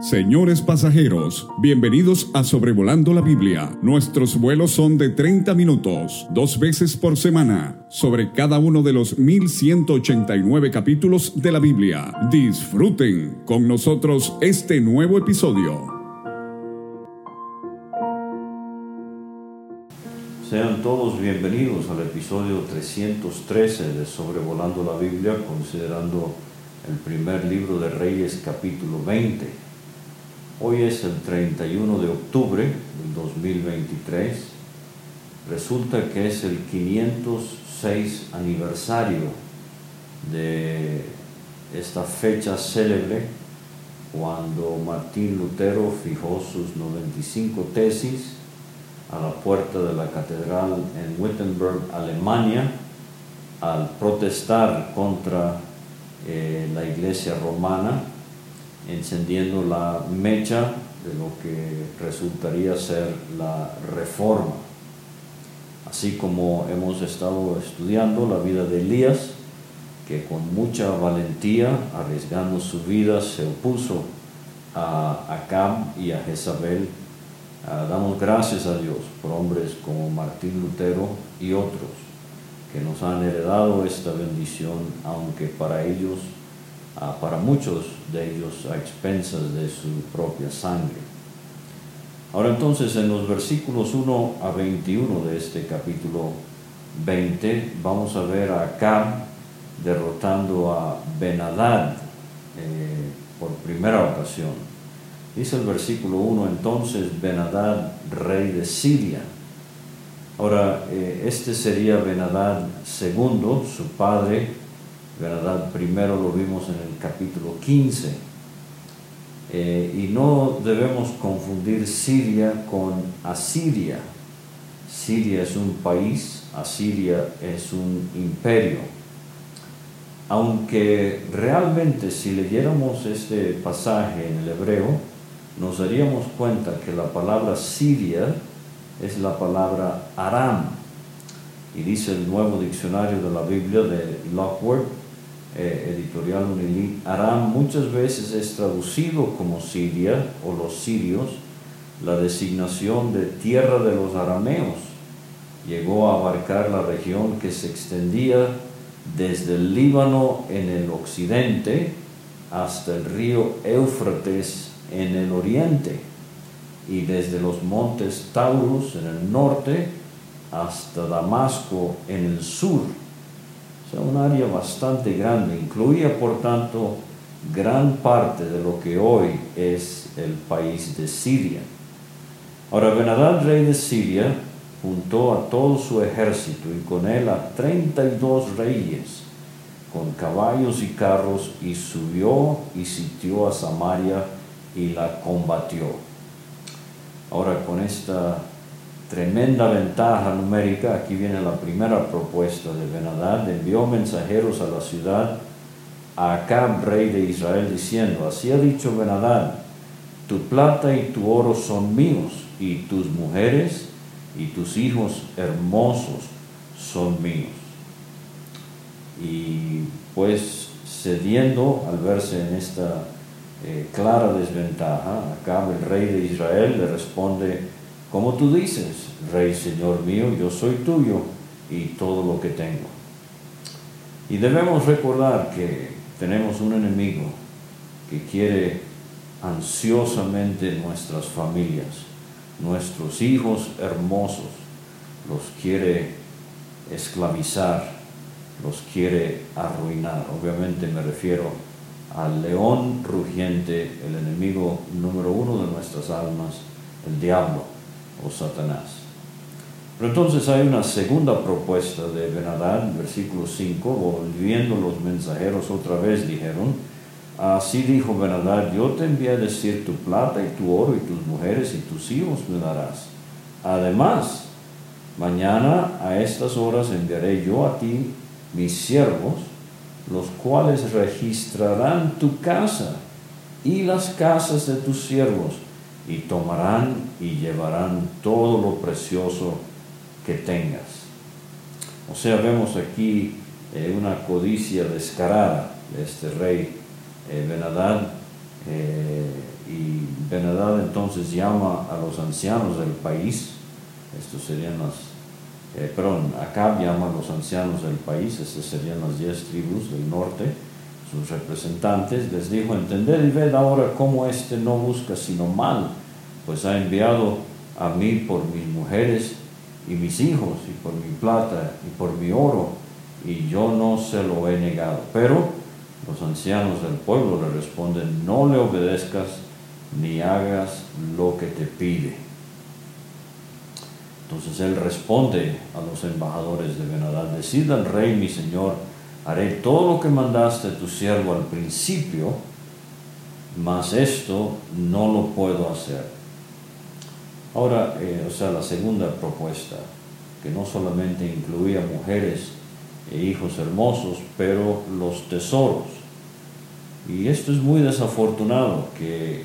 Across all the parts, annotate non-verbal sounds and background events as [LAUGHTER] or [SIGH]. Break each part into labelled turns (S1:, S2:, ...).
S1: Señores pasajeros, bienvenidos a Sobrevolando la Biblia. Nuestros vuelos son de 30 minutos, dos veces por semana, sobre cada uno de los 1189 capítulos de la Biblia. Disfruten con nosotros este nuevo episodio.
S2: Sean todos bienvenidos al episodio 313 de Sobrevolando la Biblia, considerando el primer libro de Reyes capítulo 20. Hoy es el 31 de octubre del 2023. Resulta que es el 506 aniversario de esta fecha célebre cuando Martín Lutero fijó sus 95 tesis a la puerta de la catedral en Wittenberg, Alemania, al protestar contra eh, la iglesia romana encendiendo la mecha de lo que resultaría ser la reforma. Así como hemos estado estudiando la vida de Elías, que con mucha valentía, arriesgando su vida, se opuso a Acab y a Jezabel. Ah, damos gracias a Dios por hombres como Martín Lutero y otros que nos han heredado esta bendición, aunque para ellos para muchos de ellos a expensas de su propia sangre. Ahora entonces en los versículos 1 a 21 de este capítulo 20 vamos a ver a Acab derrotando a Benadad eh, por primera ocasión. Dice el versículo 1, entonces Benadad, rey de Siria. Ahora, eh, este sería Benadad segundo, su padre, ¿verdad? Primero lo vimos en el capítulo 15. Eh, y no debemos confundir Siria con Asiria. Siria es un país, Asiria es un imperio. Aunque realmente si leyéramos este pasaje en el hebreo, nos daríamos cuenta que la palabra Siria es la palabra Aram. Y dice el nuevo diccionario de la Biblia de Lockwood eh, editorial Unilí, Aram muchas veces es traducido como Siria o los sirios, la designación de tierra de los arameos. Llegó a abarcar la región que se extendía desde el Líbano en el occidente hasta el río Éufrates en el oriente y desde los montes Taurus en el norte hasta Damasco en el sur sea, un área bastante grande, incluía por tanto gran parte de lo que hoy es el país de Siria. Ahora Benadad, rey de Siria, juntó a todo su ejército y con él a 32 reyes con caballos y carros y subió y sitió a Samaria y la combatió. Ahora con esta tremenda ventaja numérica. Aquí viene la primera propuesta de Benadad. Envió mensajeros a la ciudad a Acab, rey de Israel, diciendo, así ha dicho Benadad, tu plata y tu oro son míos, y tus mujeres y tus hijos hermosos son míos. Y pues cediendo al verse en esta eh, clara desventaja, Acab, el rey de Israel, le responde, como tú dices, Rey Señor mío, yo soy tuyo y todo lo que tengo. Y debemos recordar que tenemos un enemigo que quiere ansiosamente nuestras familias, nuestros hijos hermosos, los quiere esclavizar, los quiere arruinar. Obviamente me refiero al león rugiente, el enemigo número uno de nuestras almas, el diablo o Satanás. Pero entonces hay una segunda propuesta de Benadad, versículo 5, volviendo los mensajeros otra vez dijeron, así dijo Benadad, yo te envié a decir tu plata y tu oro y tus mujeres y tus hijos me darás. Además, mañana a estas horas enviaré yo a ti mis siervos, los cuales registrarán tu casa y las casas de tus siervos y tomarán y llevarán todo lo precioso que tengas. O sea, vemos aquí eh, una codicia descarada de este rey eh, Benadad, eh, y Benadad entonces llama a los ancianos del país, estos serían las, perdón, Acab llama a los ancianos del país, estas serían las diez tribus del norte, sus representantes, les dijo, entended y ved ahora cómo éste no busca sino mal, pues ha enviado a mí por mis mujeres y mis hijos, y por mi plata y por mi oro, y yo no se lo he negado. Pero los ancianos del pueblo le responden, no le obedezcas ni hagas lo que te pide. Entonces él responde a los embajadores de decid al rey mi señor, haré todo lo que mandaste tu siervo al principio, mas esto no lo puedo hacer. Ahora, eh, o sea, la segunda propuesta, que no solamente incluía mujeres e hijos hermosos, pero los tesoros. Y esto es muy desafortunado, que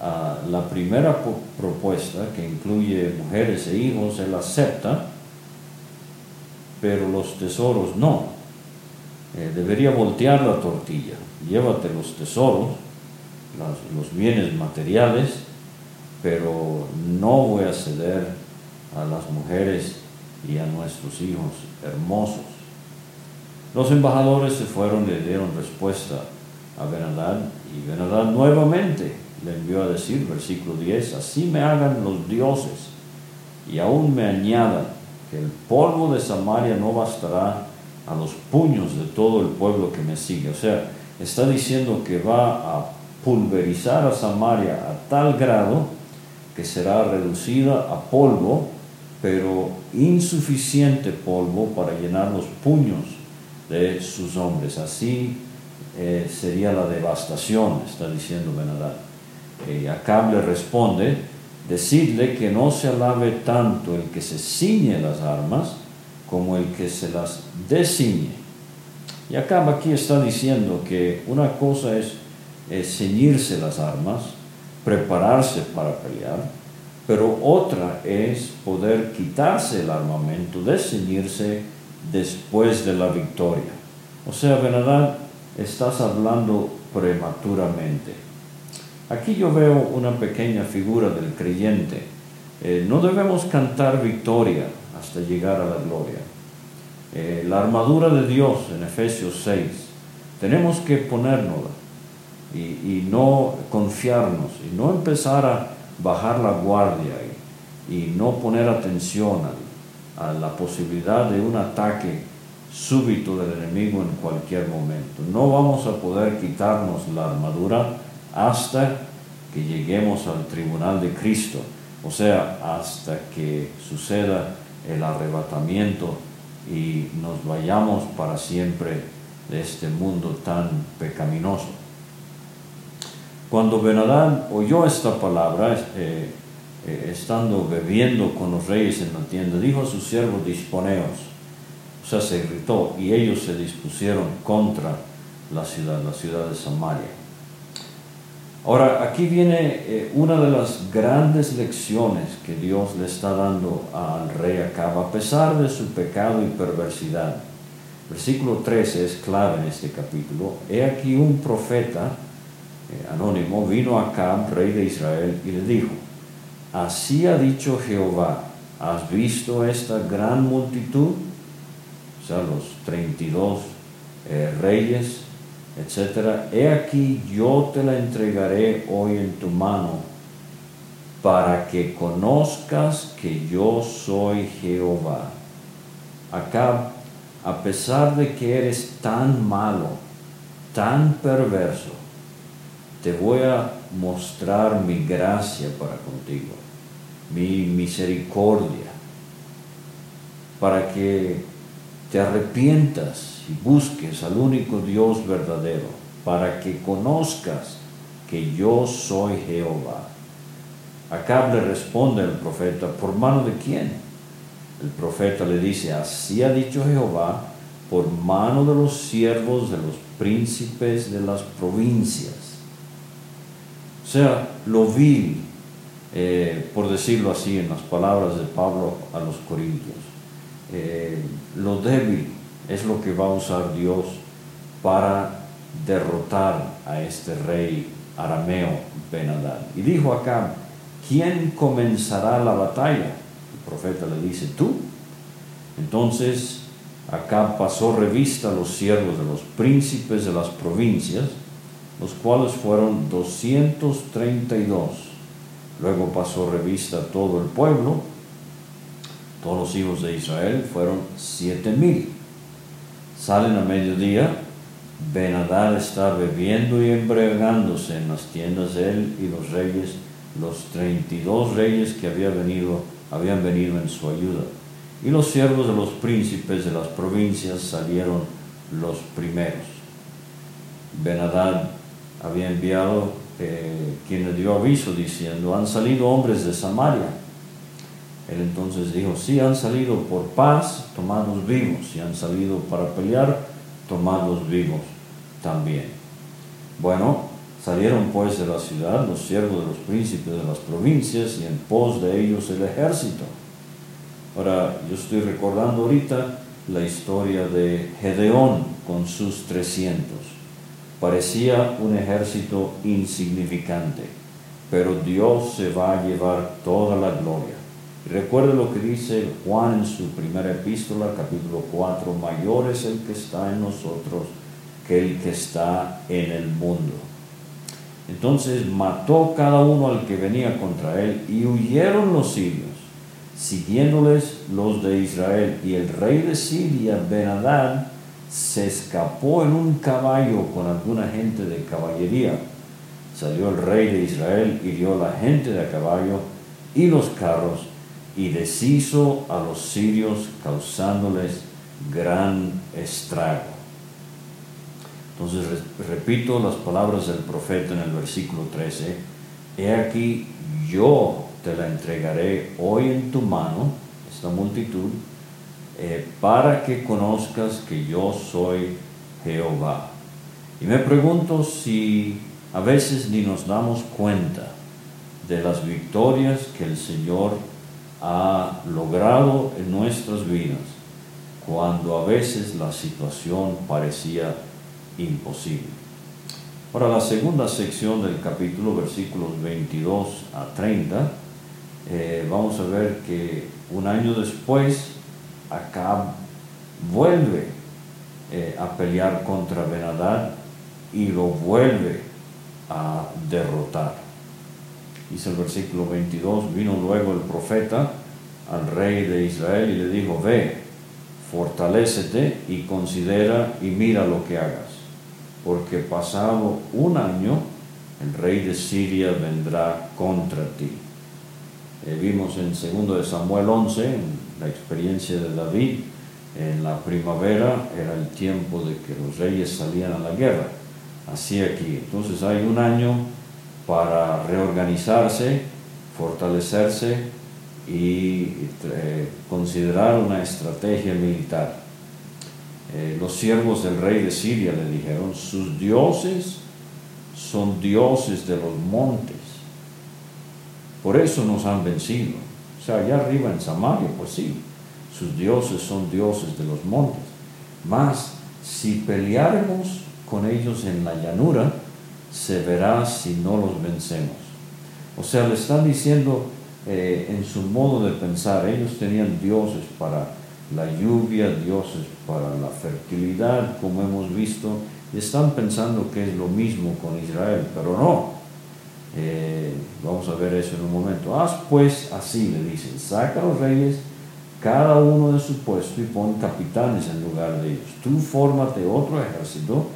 S2: ah, la primera propuesta, que incluye mujeres e hijos, él acepta, pero los tesoros no. Eh, debería voltear la tortilla. Llévate los tesoros, los bienes materiales, pero no voy a ceder a las mujeres y a nuestros hijos hermosos. Los embajadores se fueron y le dieron respuesta a Benadad y Benadad nuevamente le envió a decir, versículo 10, así me hagan los dioses y aún me añadan que el polvo de Samaria no bastará a los puños de todo el pueblo que me sigue. O sea, está diciendo que va a pulverizar a Samaria a tal grado que será reducida a polvo, pero insuficiente polvo para llenar los puños de sus hombres. Así eh, sería la devastación, está diciendo Benadad. Y Acab le responde, decidle que no se alabe tanto el que se ciñe las armas, como el que se las desciñe. Y acá aquí está diciendo que una cosa es, ceñirse las armas, prepararse para pelear, pero otra es poder quitarse el armamento, desceñirse después de la victoria. O sea, Benadad, estás hablando prematuramente. Aquí yo veo una pequeña figura del creyente. Eh, no debemos cantar victoria, hasta llegar a la gloria. Eh, la armadura de Dios en Efesios 6, tenemos que ponernos y, no confiarnos y no empezar a bajar la guardia y, no poner atención a la posibilidad de un ataque súbito del enemigo en cualquier momento. No vamos a poder quitarnos la armadura hasta que lleguemos al tribunal de Cristo, o sea, hasta que suceda el arrebatamiento y nos vayamos para siempre de este mundo tan pecaminoso. Cuando Benadán oyó esta palabra, eh, eh, estando bebiendo con los reyes en la tienda, dijo a sus siervos, disponeos. O sea, se gritó y ellos se dispusieron contra la ciudad, la ciudad de Samaria. Ahora, aquí viene eh, una de las grandes lecciones que Dios le está dando al rey Acab, a pesar de su pecado y perversidad. Versículo 13 es clave en este capítulo. He aquí un profeta eh, anónimo vino a Acab, rey de Israel, y le dijo, así ha dicho Jehová, ¿has visto esta gran multitud? O sea, los 32 eh, reyes etcétera, he aquí yo te la entregaré hoy en tu mano para que conozcas que yo soy Jehová. Acá, a pesar de que eres tan malo, tan perverso, te voy a mostrar mi gracia para contigo, mi misericordia, para que te arrepientas y busques al único Dios verdadero, para que conozcas que yo soy Jehová. Acá le responde el profeta, ¿por mano de quién? El profeta le dice, así ha dicho Jehová, por mano de los siervos de los príncipes de las provincias. O sea, lo vil, eh, por decirlo así en las palabras de Pablo a los Corintios, eh, lo débil, es lo que va a usar Dios para derrotar a este rey arameo Benadad. Y dijo acá, ¿quién comenzará la batalla? El profeta le dice, tú. Entonces acá pasó revista a los siervos de los príncipes de las provincias, los cuales fueron 232. Luego pasó revista a todo el pueblo, todos los hijos de Israel fueron siete mil. Salen a mediodía, Benadad está bebiendo y embriagándose en las tiendas de él y los reyes, los 32 reyes que había venido, habían venido en su ayuda. Y los siervos de los príncipes de las provincias salieron los primeros. Benadad había enviado eh, quien le dio aviso diciendo, han salido hombres de Samaria. Él entonces dijo, si han salido por paz, tomados vivos, si han salido para pelear, tomados vivos también. Bueno, salieron pues de la ciudad los siervos de los príncipes de las provincias y en pos de ellos el ejército. Ahora, yo estoy recordando ahorita la historia de Gedeón con sus 300. Parecía un ejército insignificante, pero Dios se va a llevar toda la gloria. Recuerde lo que dice Juan en su primera epístola, capítulo 4, mayor es el que está en nosotros que el que está en el mundo. Entonces mató cada uno al que venía contra él y huyeron los sirios, siguiéndoles los de Israel. Y el rey de Siria, Benadad, se escapó en un caballo con alguna gente de caballería. Salió el rey de Israel, hirió la gente de caballo y los carros y deshizo a los sirios causándoles gran estrago. Entonces repito las palabras del profeta en el versículo 13, he aquí yo te la entregaré hoy en tu mano, esta multitud, eh, para que conozcas que yo soy Jehová. Y me pregunto si a veces ni nos damos cuenta de las victorias que el Señor ha logrado en nuestras vidas, cuando a veces la situación parecía imposible. Ahora, la segunda sección del capítulo, versículos 22 a 30, eh, vamos a ver que un año después, Acab vuelve eh, a pelear contra Benadad y lo vuelve a derrotar. Dice el versículo 22, vino luego el profeta al rey de Israel y le dijo, ve, fortalécete y considera y mira lo que hagas porque pasado un año el rey de Siria vendrá contra ti. Eh, vimos en 2 de Samuel 11, en la experiencia de David, en la primavera era el tiempo de que los reyes salían a la guerra. Así aquí. Entonces hay un año para reorganizarse, fortalecerse y eh, considerar una estrategia militar. Eh, los siervos del rey de Siria le dijeron, sus dioses son dioses de los montes. Por eso nos han vencido. O sea, allá arriba en Samaria, pues sí, sus dioses son dioses de los montes. Mas si peleáramos con ellos en la llanura, se verá si no los vencemos. O sea, le están diciendo eh, en su modo de pensar, ellos tenían dioses para la lluvia, dioses para la fertilidad, como hemos visto, están pensando que es lo mismo con Israel, pero no. Eh, vamos a ver eso en un momento. Haz pues así, le dicen, saca a los reyes, cada uno de su puesto y pon capitanes en lugar de ellos. Tú fórmate otro ejército,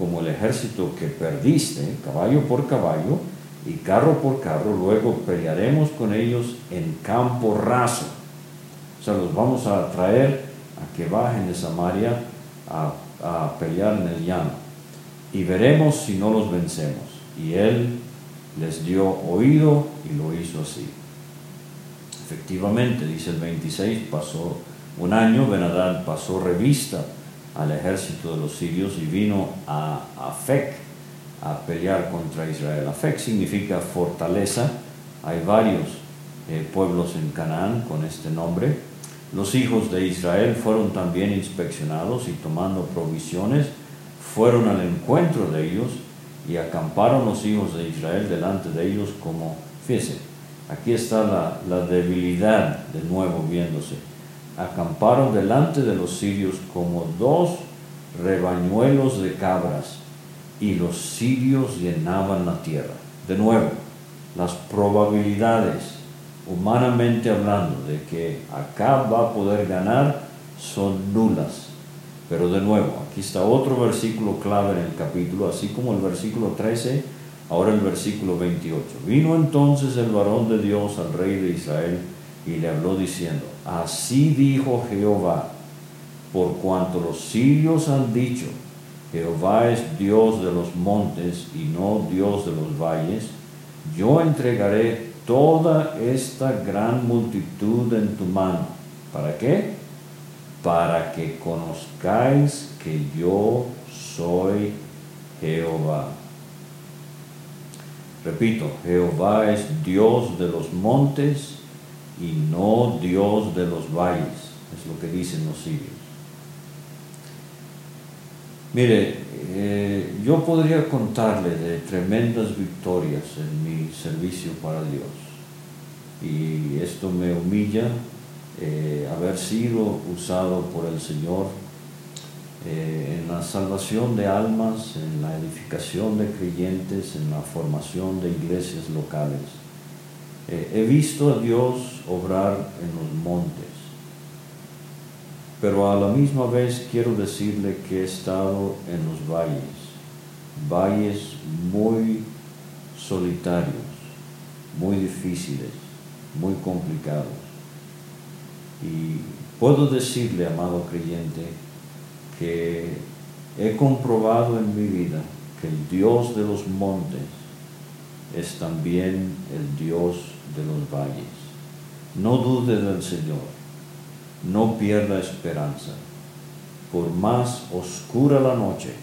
S2: como el ejército que perdiste, caballo por caballo y carro por carro, luego pelearemos con ellos en campo raso o sea, los vamos a traer a que bajen de Samaria a, a pelear en el llano. Y veremos si no los vencemos. Y él les dio oído y lo hizo así. Efectivamente, dice el 26, pasó un año, Benadad pasó revista al ejército de los sirios y vino a Afec a pelear contra Israel. Afec significa fortaleza. Hay varios eh, pueblos en Canaán con este nombre. Los hijos de Israel fueron también inspeccionados y tomando provisiones, fueron al encuentro de ellos y acamparon los hijos de Israel delante de ellos como, fíjense, aquí está la debilidad de nuevo viéndose. Acamparon delante de los sirios como dos rebañuelos de cabras y los sirios llenaban la tierra. De nuevo, las probabilidades, humanamente hablando, de que acá va a poder ganar son nulas. Pero de nuevo, aquí está otro versículo clave en el capítulo, así como el versículo 13, ahora el versículo 28. Vino entonces el varón de Dios al rey de Israel y le habló diciendo, así dijo Jehová, por cuanto los sirios han dicho, Jehová es Dios de los montes y no Dios de los valles, yo entregaré toda esta gran multitud en tu mano. ¿Para qué? Para que conozcáis que yo soy Jehová. Repito, Jehová es Dios de los montes y no Dios de los valles, es lo que dicen los sirios. Mire, eh, yo podría contarle de tremendas victorias en mi servicio para Dios. Y esto me humilla eh, haber sido usado por el Señor eh, en la salvación de almas, en la edificación de creyentes, en la formación de iglesias locales. He visto a Dios obrar en los montes pero a la misma vez quiero decirle que he estado en los valles, valles muy solitarios, muy difíciles, muy complicados. Y puedo decirle, amado creyente, que he comprobado en mi vida que el Dios de los montes es también el Dios de los valles. No dude del Señor no pierda esperanza. Por más oscura la noche,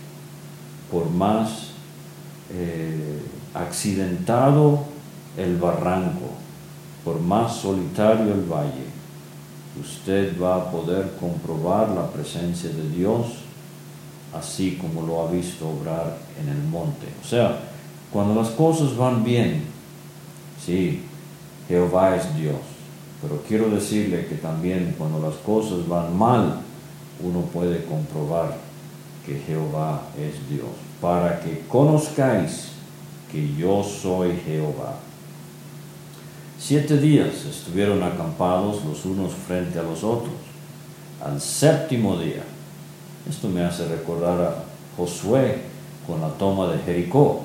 S2: por más eh, accidentado el barranco, por más solitario el valle, usted va a poder comprobar la presencia de Dios así como lo ha visto obrar en el monte. O sea, cuando las cosas van bien, sí, Jehová es Dios. Pero quiero decirle que también cuando las cosas van mal, uno puede comprobar que Jehová es Dios, para que conozcáis que yo soy Jehová. Siete días estuvieron acampados los unos frente a los otros. Al séptimo día, esto me hace recordar a Josué con la toma de Jericó.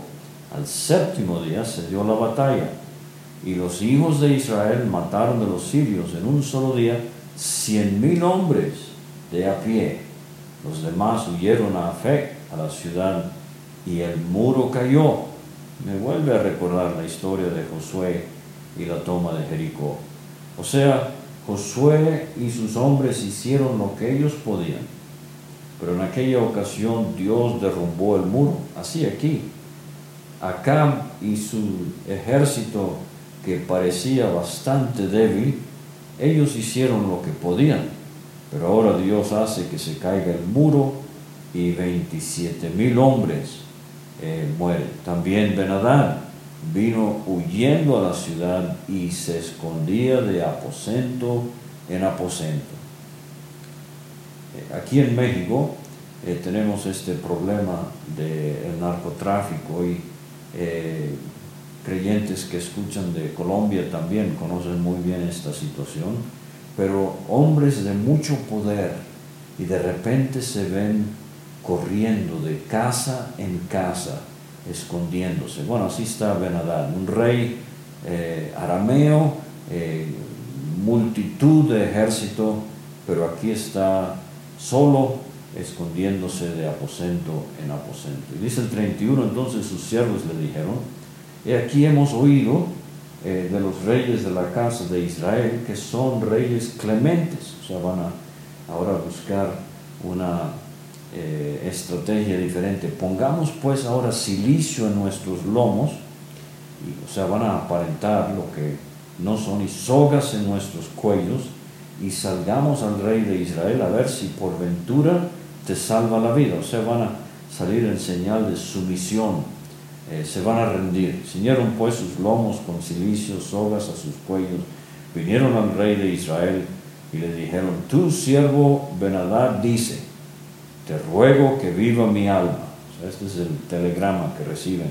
S2: Al séptimo día se dio la batalla y los hijos de Israel mataron de los sirios en un solo día cien mil hombres de a pie. Los demás huyeron a Afec, a la ciudad, y el muro cayó. Me vuelve a recordar la historia de Josué y la toma de Jericó. O sea, Josué y sus hombres hicieron lo que ellos podían. Pero en aquella ocasión Dios derrumbó el muro, así aquí. Acá y su ejército que parecía bastante débil, ellos hicieron lo que podían, pero ahora Dios hace que se caiga el muro y 27 mil hombres eh, mueren. También Benadán vino huyendo a la ciudad y se escondía de aposento en aposento. Eh, aquí en México eh, tenemos este problema del narcotráfico y creyentes que escuchan de Colombia también conocen muy bien esta situación, pero hombres de mucho poder y de repente se ven corriendo de casa en casa, escondiéndose. Bueno, así está Benadad, un rey eh, arameo, eh, multitud de ejército, pero aquí está solo escondiéndose de aposento en aposento. Y dice el 31, entonces sus siervos le dijeron, y aquí hemos oído eh, de los reyes de la casa de Israel que son reyes clementes, o sea, van a ahora buscar una eh, estrategia diferente. Pongamos pues ahora silicio en nuestros lomos, y, o sea, van a aparentar lo que no son, y sogas en nuestros cuellos, y salgamos al rey de Israel a ver si por ventura te salva la vida, o sea, van a salir en señal de sumisión eh, se van a rendir. Ciñeron pues sus lomos con cilicios, sogas a sus cuellos, vinieron al rey de Israel y le dijeron, tu siervo Benadad dice, te ruego que viva mi alma. este es el telegrama que reciben,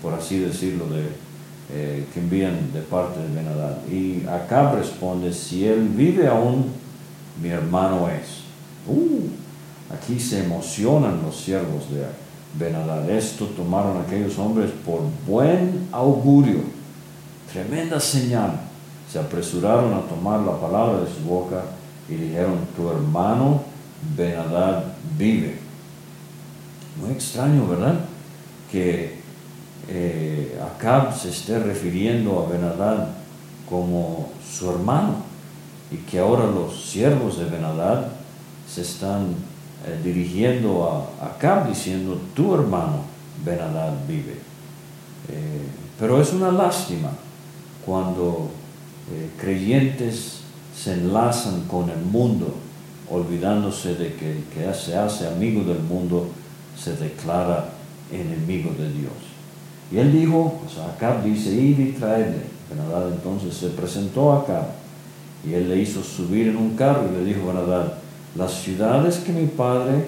S2: por así decirlo, de, eh, que envían de parte de Benadad. Y acá responde, si él vive aún, mi hermano es. Uh, aquí se emocionan los siervos de Benadad. Esto tomaron aquellos hombres por buen augurio, tremenda señal. Se apresuraron a tomar la palabra de su boca y dijeron, tu hermano Benadad vive. Muy extraño, ¿verdad? Que eh, Acab se esté refiriendo a Benadad como su hermano y que ahora los siervos de Benadad se están eh, dirigiendo a Acab diciendo, tu hermano Benadad vive. Eh, pero es una lástima cuando eh, creyentes se enlazan con el mundo, olvidándose de que que se hace amigo del mundo se declara enemigo de Dios. Y él dijo, pues Acab dice, id y traedle. Benadad entonces se presentó a Acab y él le hizo subir en un carro y le dijo, Benadad, las ciudades que mi padre,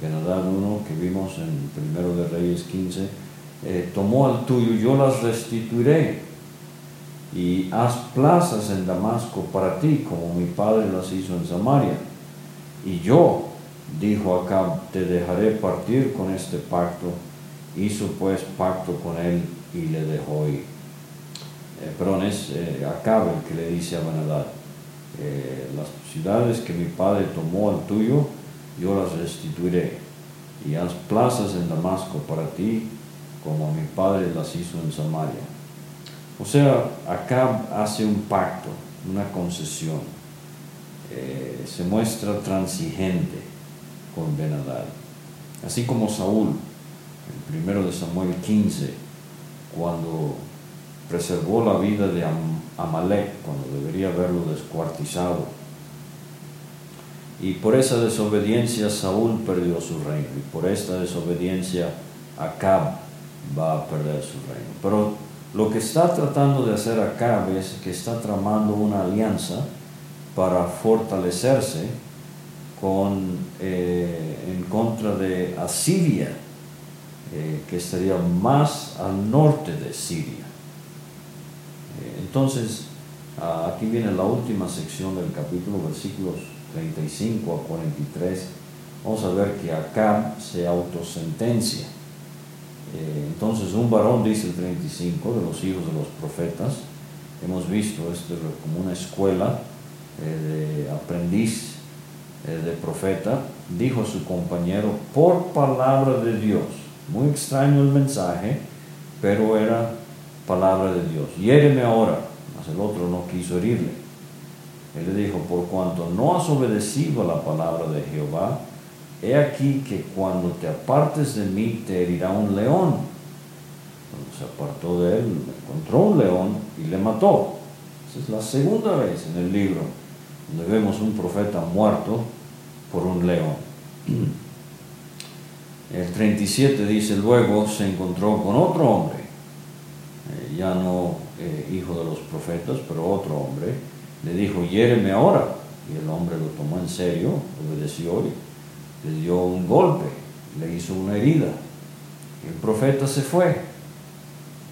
S2: Benadad 1, que vimos en Primero de Reyes 15, eh, tomó al tuyo, yo las restituiré. Y haz plazas en Damasco para ti, como mi padre las hizo en Samaria. Y yo, dijo acá, te dejaré partir con este pacto. Hizo pues pacto con él y le dejó ir. Eh, perdón, eh, el que le dice a Benadad, eh, las ciudades que mi padre tomó al tuyo, yo las restituiré, y haz plazas en Damasco para ti, como mi padre las hizo en Samaria. O sea, acá hace un pacto, una concesión. Eh, se muestra transigente con Benadad. Así como Saúl, el primero de Samuel 15, cuando preservó la vida de Amalek cuando debería haberlo descuartizado. Y por esa desobediencia Saúl perdió su reino y por esta desobediencia Acab va a perder su reino. Pero lo que está tratando de hacer Acab es que está tramando una alianza para fortalecerse con, eh, en contra de Asiria, eh, que estaría más al norte de Siria. Entonces, ah, aquí viene la última sección del capítulo, versículos 35 a 43. Vamos a ver que acá se autosentencia. Eh, entonces, un varón, dice el 35, de los hijos de los profetas, hemos visto esto como una escuela eh, de aprendiz eh, de profeta, dijo a su compañero, por palabra de Dios. Muy extraño el mensaje, pero era palabra de Dios. Hiéreme ahora, mas el otro no quiso herirle. Él le dijo, por cuanto no has obedecido a la palabra de Jehová, he aquí que cuando te apartes de mí te herirá un león. Cuando se apartó de él, encontró un león y le mató. Esa es la segunda vez en el libro donde vemos un profeta muerto por un león. [CLEARS THROAT] El 37 dice, luego se encontró con otro hombre eh, ya no eh, hijo de los profetas, pero otro hombre, le dijo, hiéreme ahora. Y el hombre lo tomó en serio, obedeció y le dio un golpe, le hizo una herida. Y el profeta se fue,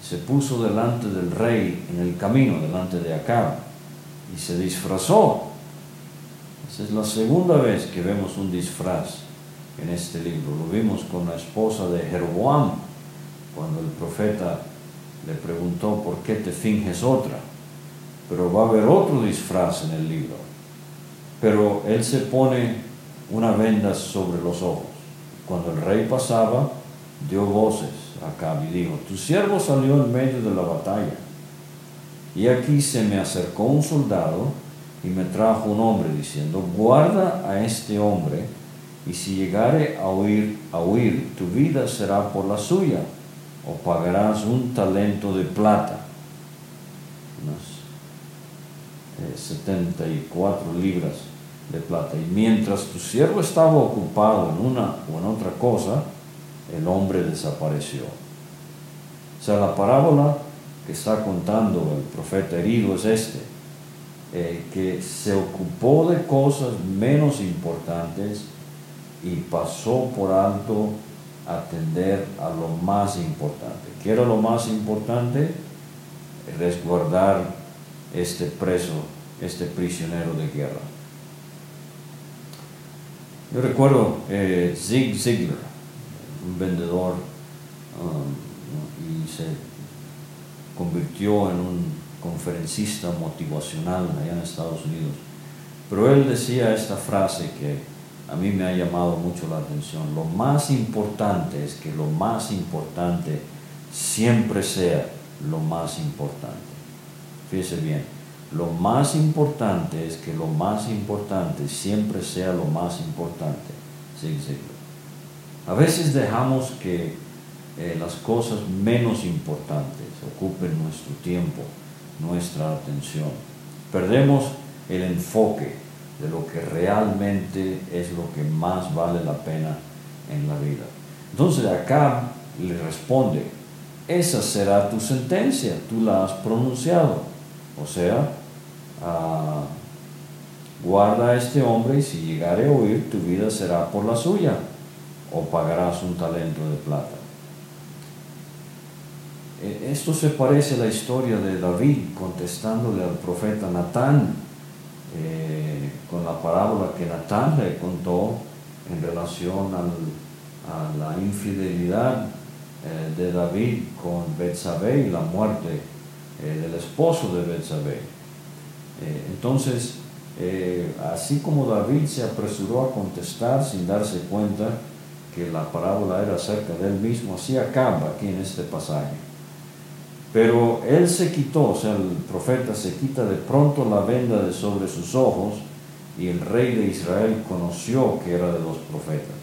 S2: se puso delante del rey en el camino, delante de Acab, y se disfrazó. Esa es la segunda vez que vemos un disfraz en este libro. Lo vimos con la esposa de Jeroboam, cuando el profeta le preguntó, ¿por qué te finges otra? Pero va a haber otro disfraz en el libro. Pero él se pone una venda sobre los ojos. Cuando el rey pasaba, dio voces a y dijo, tu siervo salió en medio de la batalla. Y aquí se me acercó un soldado y me trajo un hombre diciendo, guarda a este hombre y si llegare a huir, a huir, tu vida será por la suya o pagarás un talento de plata, 74 eh, libras de plata. Y mientras tu siervo estaba ocupado en una o en otra cosa, el hombre desapareció. O sea, la parábola que está contando el profeta herido es este, eh, que se ocupó de cosas menos importantes y pasó por alto atender a lo más importante. ¿Qué era lo más importante? Resguardar este preso, este prisionero de guerra. Yo recuerdo eh, Zig Ziglar, un vendedor, um, y se convirtió en un conferencista motivacional allá en Estados Unidos. Pero él decía esta frase que a mí me ha llamado mucho la atención. Lo más importante es que lo más importante siempre sea lo más importante. Fíjese bien, lo más importante es que lo más importante siempre sea lo más importante. Sí, sí. A veces dejamos que eh, las cosas menos importantes ocupen nuestro tiempo, nuestra atención. Perdemos el enfoque de lo que realmente es lo que más vale la pena en la vida. Entonces acá le responde, esa será tu sentencia, tú la has pronunciado. O sea, Ah, guarda a este hombre y si llegare a oír, tu vida será por la suya, o pagarás un talento de plata. E, esto se parece a la historia de David contestándole al profeta Natán eh, con la parábola que Natán le contó en relación a la infidelidad eh, de David con Betsabé y la muerte eh, del esposo de Betsabé. Eh, entonces, eh, así como David se apresuró a contestar sin darse cuenta que la parábola era acerca de él mismo, así acaba aquí en este pasaje. Pero él se quitó, o sea, el profeta se quita de pronto la venda de sobre sus ojos y el rey de Israel conoció que era de los profetas.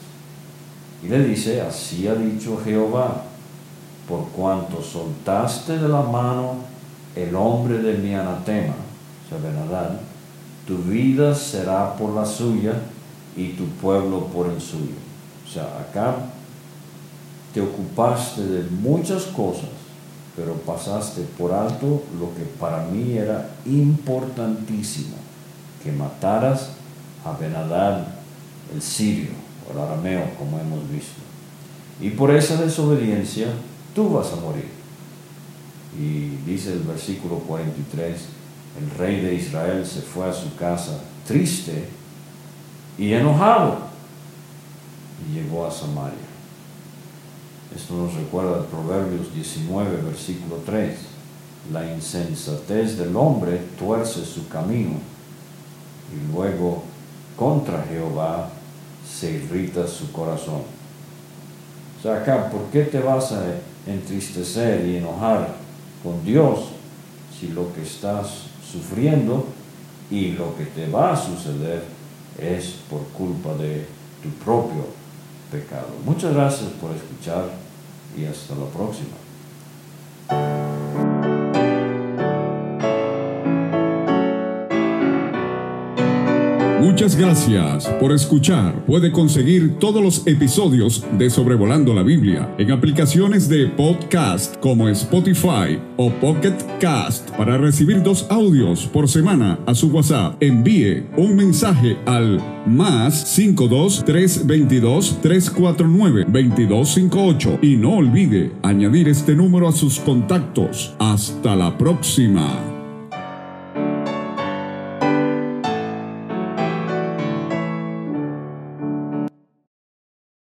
S2: Y le dice, así ha dicho Jehová, por cuanto soltaste de la mano el hombre de mi anatema, Benadán, tu vida será por la suya y tu pueblo por el suyo. O sea, acá te ocupaste de muchas cosas, pero pasaste por alto lo que para mí era importantísimo, que mataras a Benadad el sirio, o el arameo, como hemos visto. Y por esa desobediencia tú vas a morir. Y dice el versículo 43, el rey de Israel se fue a su casa triste y enojado y llegó a Samaria. Esto nos recuerda Proverbios 19, versículo 3. La insensatez del hombre tuerce su camino y luego contra Jehová se irrita su corazón. O sea, acá, ¿por qué te vas a entristecer y enojar con Dios si lo que estás sufriendo y lo que te va a suceder es por culpa de tu propio pecado. Muchas gracias por escuchar y hasta la próxima.
S1: Muchas gracias por escuchar. Puede conseguir todos los episodios de Sobrevolando la Biblia en aplicaciones de podcast como Spotify o Pocket Cast para recibir dos audios por semana a su WhatsApp. Envíe un mensaje al más 52 322 349 2258 y no olvide añadir este número a sus contactos. Hasta la próxima.